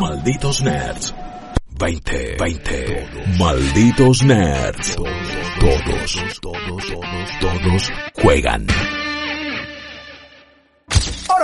Malditos Nerds. 20, 20. Malditos Nerds. Todos, todos, todos, todos juegan.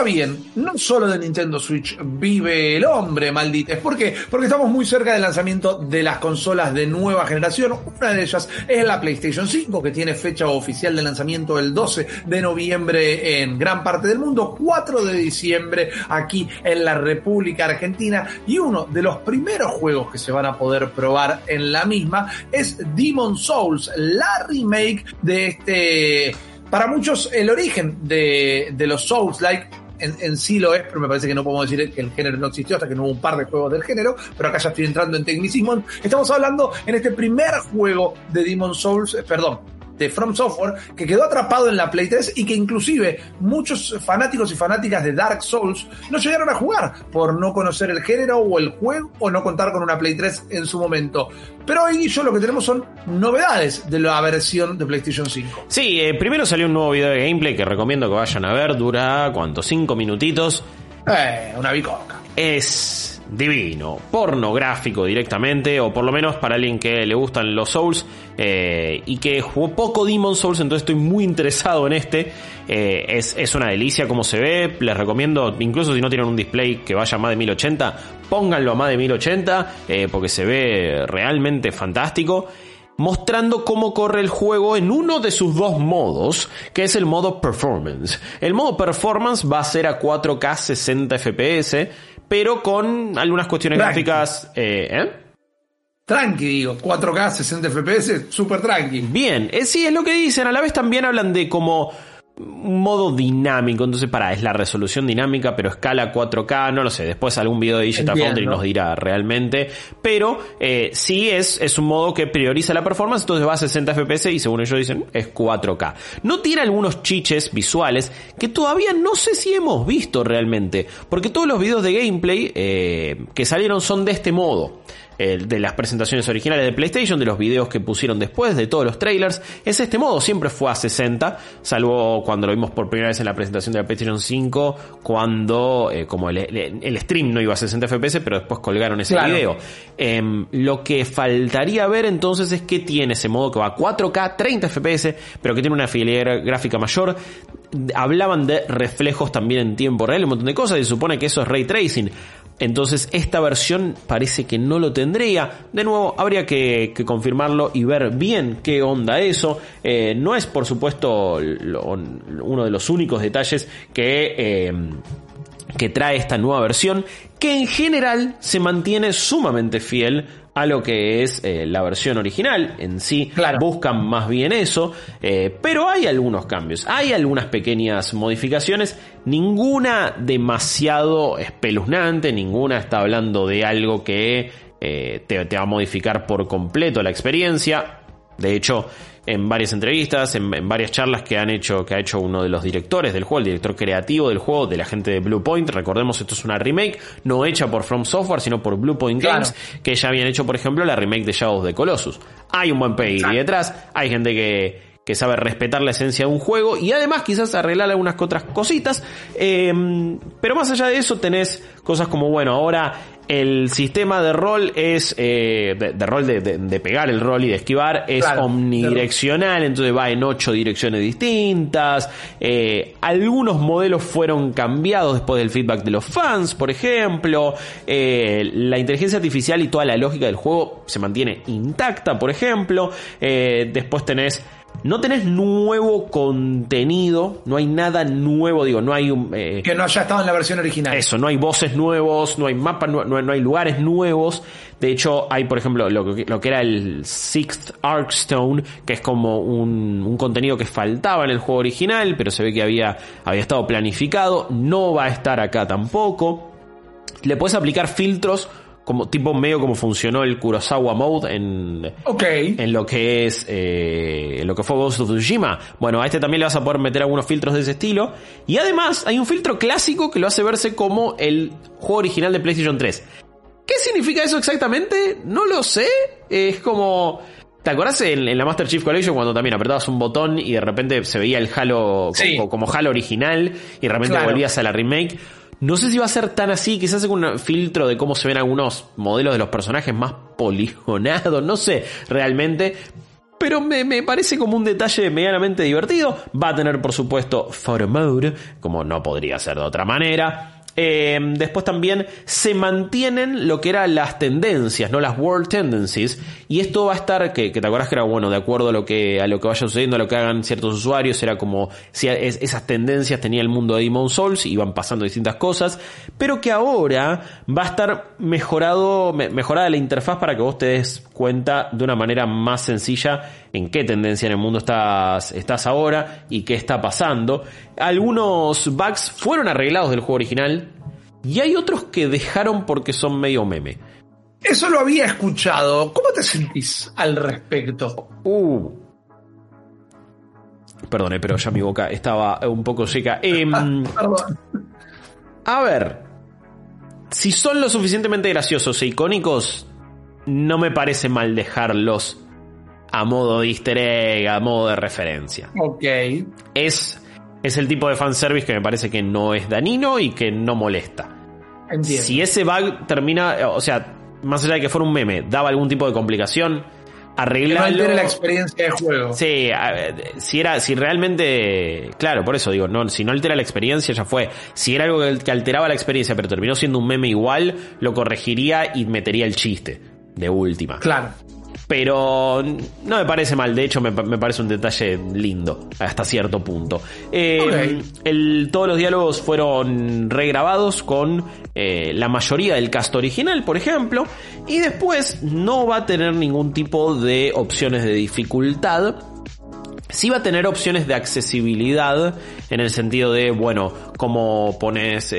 Bien, no solo de Nintendo Switch vive el hombre, maldites. ¿Por qué? Porque estamos muy cerca del lanzamiento de las consolas de nueva generación. Una de ellas es la PlayStation 5, que tiene fecha oficial de lanzamiento el 12 de noviembre en gran parte del mundo, 4 de diciembre aquí en la República Argentina. Y uno de los primeros juegos que se van a poder probar en la misma es Demon Souls, la remake de este para muchos el origen de, de los Souls-like en, sí lo es, pero me parece que no podemos decir que el género no existió hasta que no hubo un par de juegos del género, pero acá ya estoy entrando en tecnicismo. Estamos hablando en este primer juego de Demon Souls, eh, perdón, de From Software que quedó atrapado en la Play 3 y que inclusive muchos fanáticos y fanáticas de Dark Souls no llegaron a jugar por no conocer el género o el juego o no contar con una Play 3 en su momento. Pero hoy yo lo que tenemos son novedades de la versión de PlayStation 5. Sí, eh, primero salió un nuevo video de gameplay que recomiendo que vayan a ver, dura, ¿cuánto? Cinco minutitos. Eh, una bicoca. Es divino, pornográfico directamente, o por lo menos para alguien que le gustan los Souls eh, y que jugó poco Demon Souls, entonces estoy muy interesado en este. Eh, es, es, una delicia como se ve, les recomiendo, incluso si no tienen un display que vaya a más de 1080, pónganlo a más de 1080 eh, porque se ve realmente fantástico mostrando cómo corre el juego en uno de sus dos modos, que es el modo performance. El modo performance va a ser a 4K 60 FPS, pero con algunas cuestiones gráficas. Eh, ¿eh? Tranqui, digo, 4K, 60 FPS, súper tranqui. Bien, eh, sí, es lo que dicen. A la vez también hablan de como modo dinámico, entonces para, es la resolución dinámica, pero escala 4K, no lo sé, después algún video de Digital Foundry nos dirá realmente, pero eh, sí es, es un modo que prioriza la performance, entonces va a 60 FPS y según ellos dicen es 4K. No tiene algunos chiches visuales que todavía no sé si hemos visto realmente, porque todos los videos de gameplay eh, que salieron son de este modo de las presentaciones originales de PlayStation, de los videos que pusieron después, de todos los trailers, es este modo, siempre fue a 60, salvo cuando lo vimos por primera vez en la presentación de la PlayStation 5, cuando eh, como el, stream no iba a 60 FPS, pero después colgaron ese video. Em, lo que faltaría ver entonces es que tiene ese modo que va a 4K, 30 FPS, pero que tiene una fidelidad gráfica mayor. Hablaban de reflejos también en tiempo real, un montón de cosas, y se supone que eso es ray tracing. Entonces esta versión parece que no lo tendría. De nuevo, habría que, confirmarlo y ver bien qué onda eso. Eh, no es por supuesto uno de los únicos detalles que... Eh, que trae esta nueva versión, que en general se mantiene sumamente fiel a lo que es eh, la versión original. En sí buscan más bien eso, eh, pero hay algunos cambios, hay algunas pequeñas modificaciones, ninguna demasiado espeluznante, ninguna está hablando de algo que eh, te, te va a modificar por completo la experiencia. De hecho, en varias entrevistas, en, varias charlas que han hecho, que ha hecho uno de los directores del juego, el director creativo del juego, de la gente de Blue Point. Recordemos, esto es una remake, no hecha por From Software, sino por Blue Point Games, que ya habían hecho, por ejemplo, la remake de Shadows de Colossus. Hay un buen pedigree detrás, hay gente que, que sabe respetar la esencia de un juego y además quizás arreglar algunas otras cositas. Em, pero más allá de eso tenés cosas como, bueno, ahora el sistema de rol es, eh, de, rol de, pegar el rol y de esquivar, es omnidireccional, entonces va en ocho direcciones distintas. Eh, algunos modelos fueron cambiados después del feedback de los fans, por ejemplo. Eh, la inteligencia artificial y toda la lógica del juego se mantiene intacta, por ejemplo. después tenés no tenés nuevo contenido, no hay nada nuevo, digo, no hay un... Eh, que no haya estado en la versión original. Eso, no hay voces nuevos, no hay mapas, no, hay lugares nuevos. De hecho, hay, por ejemplo, lo que, lo que era el Sixth Arkstone, que es como un, un, contenido que faltaba en el juego original, pero se ve que había, había estado planificado. No va a estar acá tampoco. Le puedes aplicar filtros como tipo medio como funcionó el Kurosawa Mode en, en lo que es eh, lo que fue Ghost of Tsushima. Bueno, a este también le vas a poder meter algunos filtros de ese estilo. Y además hay un filtro clásico que lo hace verse como el juego original de PlayStation 3. ¿Qué significa eso exactamente? No lo sé. Es como... ¿Te acuerdas en, la Master Chief Collection cuando también apretabas un botón y de repente se veía el Halo como, Halo original y de repente volvías a la remake? No sé si va a ser tan así, quizás un filtro de cómo se ven algunos modelos de los personajes más poligonados, no sé realmente, pero me, me, parece como un detalle medianamente divertido. Va a tener, por supuesto, photo mode, como no podría ser de otra manera. Eh, después también se mantienen lo que eran las tendencias, ¿no? Las world tendencies. Y esto va a estar, que, te acuerdas que era bueno, de acuerdo a lo que, a lo que vaya sucediendo, a lo que hagan ciertos usuarios, era como si esas tendencias tenía el mundo de Demon Souls, iban pasando distintas cosas, pero que ahora va a estar mejorado, mejorada la interfaz para que vos te des cuenta de una manera más sencilla en qué tendencia en el mundo estás, estás ahora y qué está pasando. Algunos bugs fueron arreglados del juego original y hay otros que dejaron porque son medio meme. Eso lo había escuchado. ¿Cómo te sentís al respecto? Uh. Perdone, pero ya mi boca estaba un poco seca. Em, Perdón. A ver. Si son lo suficientemente graciosos e icónicos, no me parece mal dejarlos a modo de easter egg, a modo de referencia. Ok. Es, es el tipo de fanservice que me parece que no es danino y que no molesta. Entiendo. Si ese bug termina, o sea, más allá de que fuera un meme, daba algún tipo de complicación, arreglarlo. No la experiencia de juego. Sí, si era, si realmente, claro, por eso digo, no, si no altera la experiencia ya fue. Si era algo que alteraba la experiencia, pero terminó siendo un meme igual, lo corregiría y metería el chiste de última. Claro pero no me parece mal, de hecho me, parece un detalle lindo hasta cierto punto. Eh, todos los diálogos fueron regrabados con eh, la mayoría del cast original, por ejemplo, y después no va a tener ningún tipo de opciones de dificultad Sí va a tener opciones de accesibilidad en el sentido de, bueno, cómo pones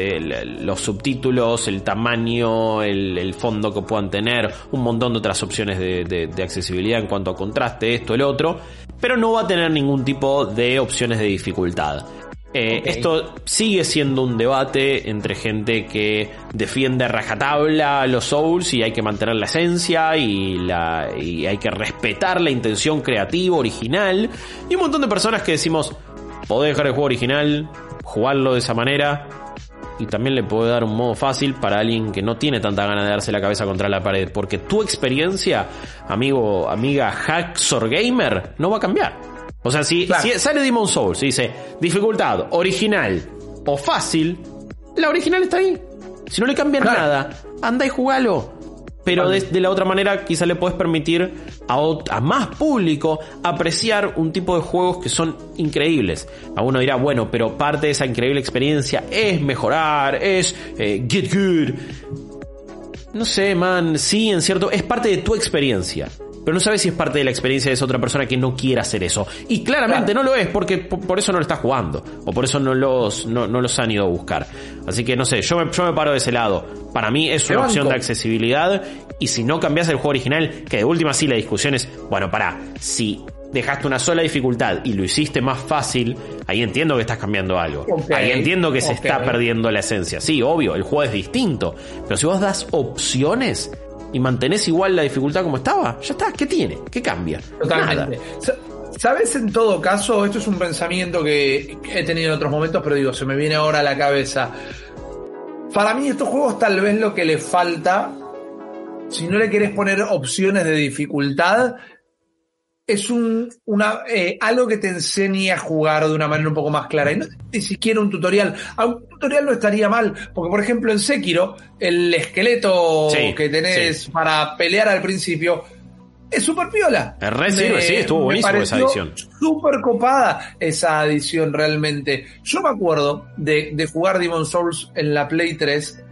los subtítulos, el tamaño, el, fondo que puedan tener, un montón de otras opciones de, de accesibilidad en cuanto a contraste, esto, el otro, pero no va a tener ningún tipo de opciones de dificultad. Eh, esto sigue siendo un debate entre gente que defiende a rajatabla los Souls y hay que mantener la esencia y, la, y hay que respetar la intención creativa, original. Y un montón de personas que decimos, podés dejar el juego original, jugarlo de esa manera. Y también le puede dar un modo fácil para alguien que no tiene tanta ganas de darse la cabeza contra la pared. Porque tu experiencia, amigo, amiga Hacksor Gamer, no va a cambiar. O sea, si, sale Demon Souls y dice dificultad, original o fácil, la original está ahí. Si no le cambian nada, anda y jugalo. Pero de, la otra manera, quizá le puedes permitir a, más público apreciar un tipo de juegos que son increíbles. A uno dirá, bueno, pero parte de esa increíble experiencia es mejorar, es eh, get good. No sé, man, sí, en cierto, es parte de tu experiencia pero no sabes si es parte de la experiencia de esa otra persona que no quiera hacer eso. Y claramente no lo es porque por, eso no lo está jugando, o por eso no los, no, los han ido a buscar. Así que no sé, yo me, yo me paro de ese lado. Para mí es una opción de accesibilidad, y si no cambias el juego original, que de última sí la discusión es, bueno, para, si dejaste una sola dificultad y lo hiciste más fácil, ahí entiendo que estás cambiando algo. ahí entiendo que se está perdiendo la esencia. Sí, obvio, el juego es distinto. Pero si vos das opciones, y mantenés igual la dificultad como estaba, ya está, ¿qué tiene? ¿Qué cambia? Totalmente. ¿Sabes en todo caso? Esto es un pensamiento que he tenido en otros momentos, pero digo, se me viene ahora a la cabeza. Para mí estos juegos tal vez lo que le falta, si no le querés poner opciones de dificultad, es un, una, eh, algo que te enseñe a jugar de una manera un poco más clara. Y no ni siquiera un tutorial. un tutorial no estaría mal, porque por ejemplo en Sekiro, el esqueleto que tenés para pelear al principio es súper piola. Es re sí, estuvo buenísimo esa edición. Súper copada esa edición realmente. Yo me acuerdo de, de jugar Demon Souls en la Play 3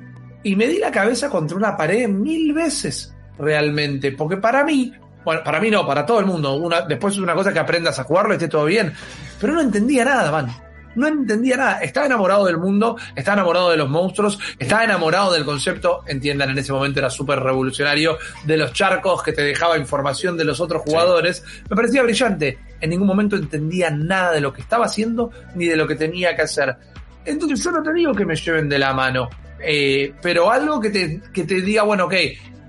y me di la cabeza contra una pared mil veces realmente, porque para mí bueno, para mí no, para todo el mundo. Una, después es una cosa que aprendas a jugarlo y esté todo bien. Pero no entendía nada, man. No entendía nada. Estaba enamorado del mundo, estaba enamorado de los monstruos, estaba enamorado del concepto, entiendan, en ese momento era súper revolucionario, de los charcos que te dejaba información de los otros jugadores. Me parecía brillante. En ningún momento entendía nada de lo que estaba haciendo ni de lo que tenía que hacer. Entonces yo no te digo que me lleven de la mano, eh, pero algo que te, que te diga, bueno, ok,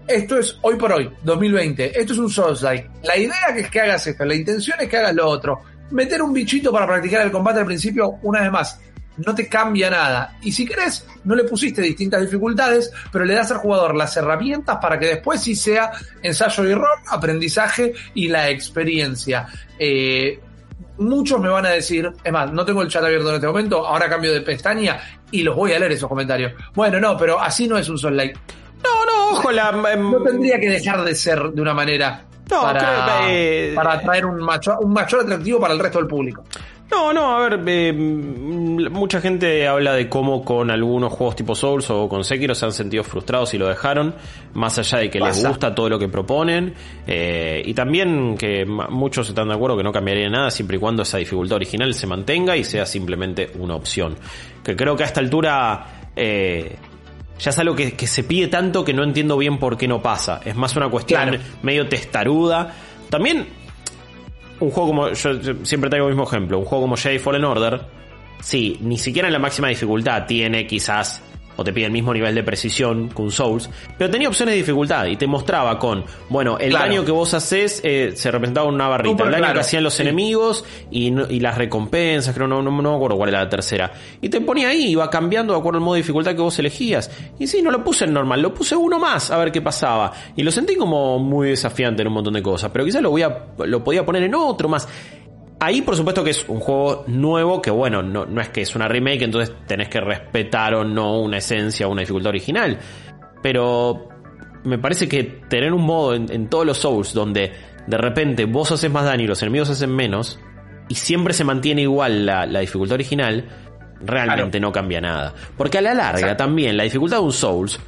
esto es hoy por hoy, 2020. Esto es un Souls-like. La idea es que hagas esto, la intención es que hagas lo otro. Meter un bichito para practicar el combate al principio, una vez más. no te cambia nada. Y si querés, no le pusiste distintas dificultades, pero le das al jugador las herramientas para que después sí sea ensayo y error, aprendizaje y la experiencia. Eh, muchos me van a decir, es más, no tengo el chat abierto en este momento, ahora cambio de pestaña y los voy a leer esos comentarios. Bueno, no, pero así no es un Soul Like. No, no, ojo, la, em, no tendría que dejar de ser de una manera para, eh, para atraer un, macho, un mayor atractivo para el resto del público. No, no, a ver, eh, mucha gente habla de cómo con algunos juegos tipo Souls o con Sekiro se han sentido frustrados y lo dejaron, más allá de que les gusta todo lo que proponen, eh, y también que muchos están de acuerdo que no cambiaría nada siempre y cuando esa dificultad original se mantenga y sea simplemente una opción. Que creo que a esta altura... Eh, ya es algo que, se pide tanto que no entiendo bien por qué no pasa. Es más una cuestión medio testaruda. También un juego como. Yo, siempre traigo el mismo ejemplo. Un juego como Jedi Fallen Order. Sí, ni siquiera en la máxima dificultad tiene quizás o te pide el mismo nivel de precisión que un Souls, pero tenía opciones de dificultad y te mostraba con, bueno, el daño que vos haces eh, se representaba en una barrita, el daño que hacían los enemigos y, las recompensas, creo, no, no, no, me acuerdo cuál era la tercera. Y te ponía ahí, iba cambiando de acuerdo al modo de dificultad que vos elegías. Y sí, no lo puse en normal, lo puse uno más a ver qué pasaba. Y lo sentí como muy desafiante en un montón de cosas, pero quizás lo, voy a, lo podía poner en otro más. Ahí, por supuesto, que es un juego nuevo, que bueno, no, no es que es una remake, entonces tenés que respetar o no una esencia o una dificultad original. Pero me parece que tener un modo en, todos los Souls donde de repente vos haces más daño y los enemigos hacen menos, y siempre se mantiene igual la, dificultad original, realmente no cambia nada. Porque a la larga también la dificultad de un Souls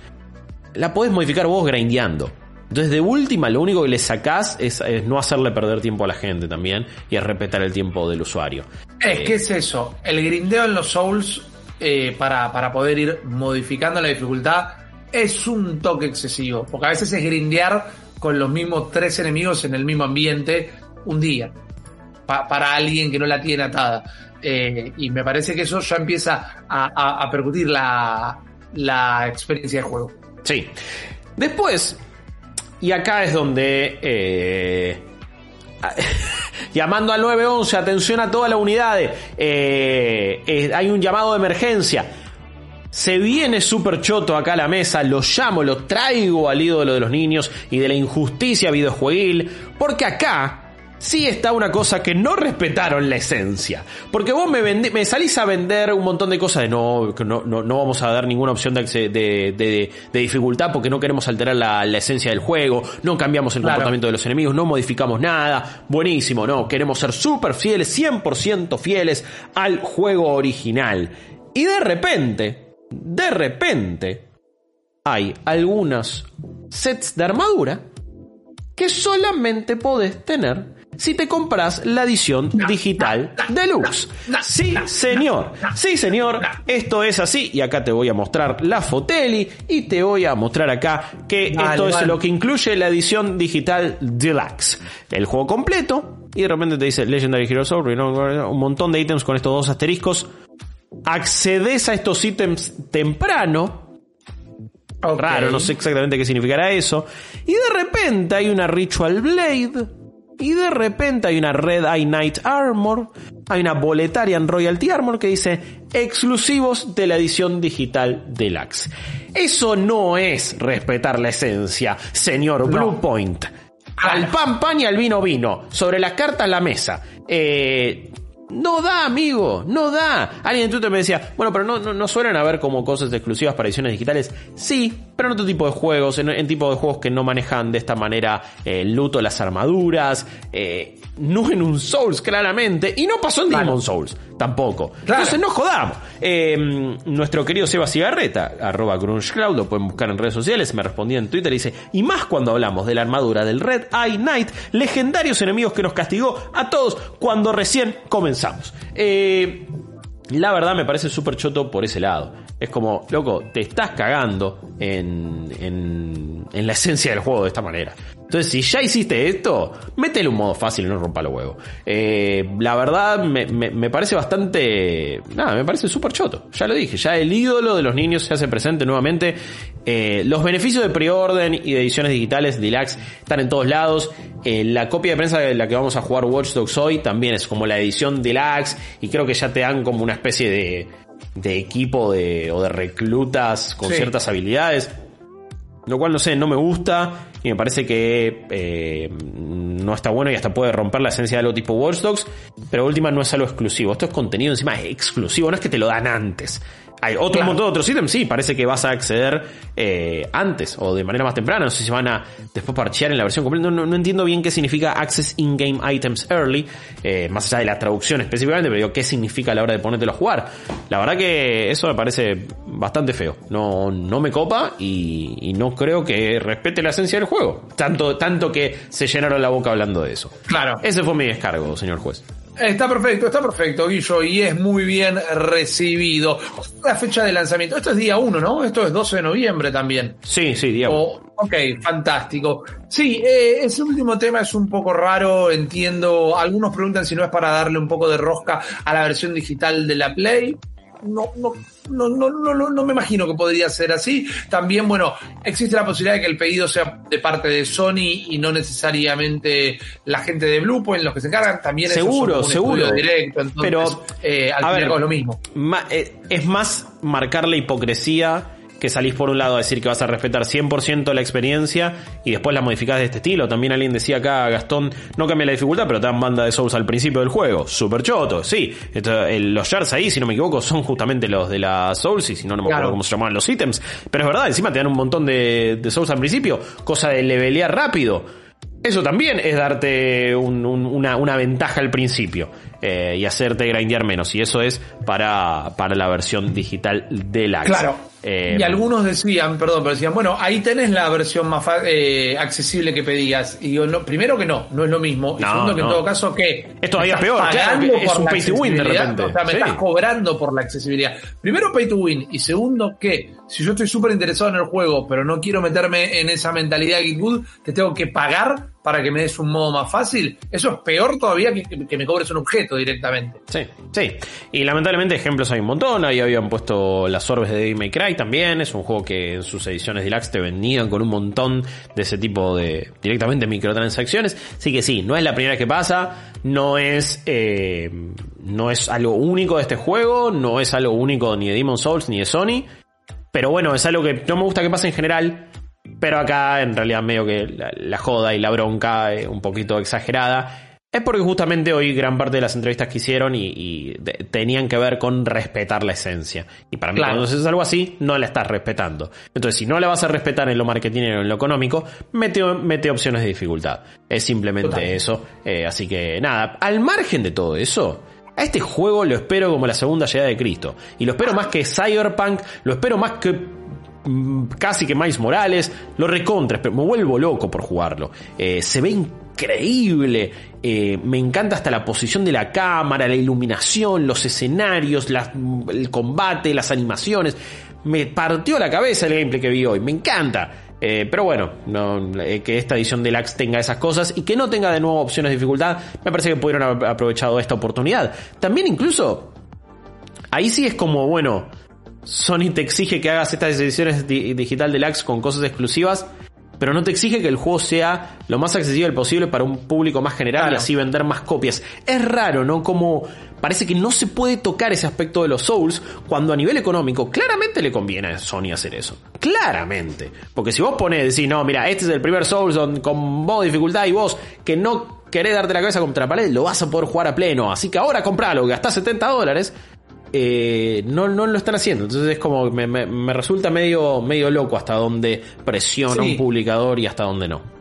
la podés modificar vos grindeando. Entonces, de última, lo único que le sacás es, no hacerle perder tiempo a la gente también y es respetar el tiempo del usuario. Es que es eso. El grindeo en los Souls, eh, para, para poder ir modificando la dificultad, es un toque excesivo. Porque a veces es grindear con los mismos tres enemigos en el mismo ambiente un día. para alguien que no la tiene atada. Eh, y me parece que eso ya empieza a, a percutir la, la experiencia de juego. Sí. Después, y acá es donde... Eh, llamando al 911, atención a todas las unidades, eh, hay un llamado de emergencia. Se viene súper choto acá a la mesa, lo llamo, lo traigo al ídolo de los niños y de la injusticia videojueguil, porque acá sí está una cosa que no respetaron la esencia. Porque vos me, me salís a vender un montón de cosas de no, no, no, vamos a dar ninguna opción de, de, dificultad porque no queremos alterar la, esencia del juego, no cambiamos el comportamiento de los enemigos, no modificamos nada. Buenísimo, no, queremos ser súper fieles, 100% fieles al juego original. Y de repente, de repente, hay algunos sets de armadura que solamente podés tener si te compras la edición digital deluxe. Sí, señor. Sí, señor. Esto es así. Y acá te voy a mostrar la Foteli y te voy a mostrar acá que esto es lo que incluye la edición digital deluxe. El juego completo y de repente te dice Legendary Heroes Over, un montón de ítems con estos dos asteriscos. Accedes a estos ítems temprano, Raro, no sé exactamente qué significará eso. Y de repente hay una Ritual Blade y de repente hay una Red Eye Knight Armor, hay una Boletarian Royalty Armor que dice exclusivos de la edición digital deluxe. Eso no es respetar la esencia, señor Bluepoint. Al pan pan y al vino vino. Sobre las cartas la mesa. Eh, no da, amigo, no da. Alguien en Twitter me decía, bueno, pero no, no, suelen haber como cosas exclusivas para ediciones digitales. Sí, pero en otro tipo de juegos, en, tipo de juegos que no manejan de esta manera el luto, las armaduras, eh, no en un Souls, claramente, y no pasó en Demon Souls, tampoco. Entonces no jodamos. Eh, nuestro querido Seba Cigarreta, arroba Cloud, lo pueden buscar en redes sociales, me respondía en Twitter y dice, y más cuando hablamos de la armadura del Red Eye Knight, legendarios enemigos que nos castigó a todos cuando recién Eh, la verdad me parece súper choto por ese lado. Es como, loco, te estás cagando en, en la esencia del juego de esta manera. Entonces, si ya hiciste esto, métele un modo fácil y no rompa los huevos. Eh, la verdad, me, parece bastante. Nada, me parece súper choto. Ya lo dije, ya el ídolo de los niños se hace presente nuevamente. Eh, los beneficios de preorden y de ediciones digitales Deluxe están en todos lados. Eh, la copia de prensa de la que vamos a jugar Watch Dogs hoy también es como la edición Deluxe. Y creo que ya te dan como una especie de de equipo de, o de reclutas con ciertas habilidades. Lo cual no sé, no me gusta y me parece que eh, no está bueno y hasta puede romper la esencia de algo tipo Watch Dogs, pero última no es algo exclusivo. Esto es contenido encima exclusivo, no es que te lo dan antes. Hay otro montón de otros ítems, sí, parece que vas a acceder eh, antes o de manera más temprana. No sé si van a después parchear en la versión completa. No, entiendo bien qué significa Access In-Game Items Early, eh, más allá de la traducción específicamente, pero digo, qué significa a la hora de ponértelo a jugar. La verdad que eso me parece bastante feo. No, no me copa y, y no creo que respete la esencia del juego. Tanto, tanto que se llenaron la boca hablando de eso. Claro. Ese fue mi descargo, señor juez. Está perfecto, está perfecto, Guillo, y es muy bien recibido. La fecha de lanzamiento, esto es día 1, ¿no? Esto es 12 de noviembre también. Sí, sí, día 1. ok, fantástico. Sí, eh, ese último tema es un poco raro, entiendo. Algunos preguntan si no es para darle un poco de rosca a la versión digital de la Play no, no, no, no, no, no me imagino que podría ser así. También, bueno, existe la posibilidad de que el pedido sea de parte de Sony y no necesariamente la gente de Bluepoint, los que se encargan. También seguro, seguro. Directo, pero eh, al final es lo mismo. Eh, es más marcar la hipocresía que salís por un lado a decir que vas a respetar 100% la experiencia y después la modificás de este estilo. También alguien decía acá, Gastón, no cambia la dificultad, pero te dan banda de Souls al principio del juego. Super choto, sí. los shards ahí, si no me equivoco, son justamente los de la Souls y si no, no me acuerdo cómo se llamaban los ítems. Pero es verdad, encima te dan un montón de, de Souls al principio, cosa de levelear rápido. Eso también es darte una, una, ventaja al principio eh, y hacerte grindear menos. Y eso es para, para la versión digital del Axe. Claro. Eh, y algunos decían, perdón, pero decían, bueno, ahí tenés la versión más eh, accesible que pedías. Y digo, no, primero que no, no es lo mismo. y segundo que en todo caso que... Es todavía peor, claro, es un pay to win de repente. O sea, me estás cobrando por la accesibilidad. Primero pay to win. Y segundo que si yo estoy súper interesado en el juego, pero no quiero meterme en esa mentalidad de Good, te tengo que pagar para que me des un modo más fácil, eso es peor todavía que, me cobres un objeto directamente. Sí, sí. Y lamentablemente ejemplos hay un montón. Ahí habían puesto las orbes de Devil May Cry también. Es un juego que en sus ediciones deluxe te vendían con un montón de ese tipo de directamente microtransacciones. Así que sí, no es la primera que pasa. No es, eh, no es algo único de este juego. No es algo único ni de Demon Souls ni de Sony. Pero bueno, es algo que no me gusta que pase en general pero acá en realidad medio que la, joda y la bronca es un poquito exagerada. Es porque justamente hoy gran parte de las entrevistas que hicieron y, tenían que ver con respetar la esencia. Y para mí cuando haces algo así, no la estás respetando. Entonces, si no la vas a respetar en lo marketing o en lo económico, mete, mete opciones de dificultad. Es simplemente eso. Eh, así que nada, al margen de todo eso, a este juego lo espero como la segunda llegada de Cristo. Y lo espero más que Cyberpunk, lo espero más que Mm, casi que más Morales, lo recontra, pero me vuelvo loco por jugarlo. Eh, se ve increíble, eh, me encanta hasta la posición de la cámara, la iluminación, los escenarios, el combate, las animaciones. Me partió la cabeza el gameplay que vi hoy, me encanta. Eh, pero bueno, que esta edición de Lax tenga esas cosas y que no tenga de nuevo opciones de dificultad, me parece que pudieron haber aprovechado esta oportunidad. También incluso, ahí sí es como, bueno, Sony te exige que hagas estas ediciones digital deluxe con cosas exclusivas, pero no te exige que el juego sea lo más accesible posible para un público más general y así vender más copias. Es raro, ¿no? Como parece que no se puede tocar ese aspecto de los Souls cuando a nivel económico claramente le conviene a Sony hacer eso. Claramente. Porque si vos pones, decís, no, mira, este es el primer Souls con modo dificultad y vos que no querés darte la cabeza contra la pared, lo vas a poder jugar a pleno. Así que ahora compralo, gastás 70 dólares eh, no, no lo están haciendo. Entonces es como, me, me, resulta medio, medio loco hasta dónde presiona un publicador y hasta dónde no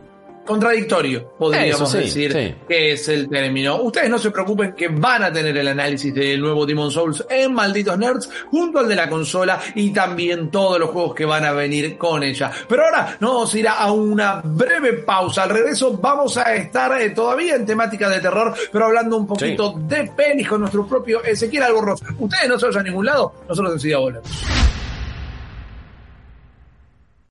contradictorio, podríamos decir, que es el término. Ustedes no se preocupen que van a tener el análisis del nuevo Demon Souls en Malditos Nerds, junto al de la consola y también todos los juegos que van a venir con ella. Pero ahora nos vamos a ir a una breve pausa. Al regreso vamos a estar eh, todavía en temática de terror, pero hablando un poquito de pelis con nuestro propio Ezequiel Albornoz. Ustedes no se vayan a ningún lado, nosotros enseguida volvemos.